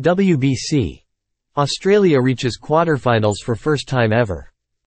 WBC. Australia reaches quarterfinals for first time ever.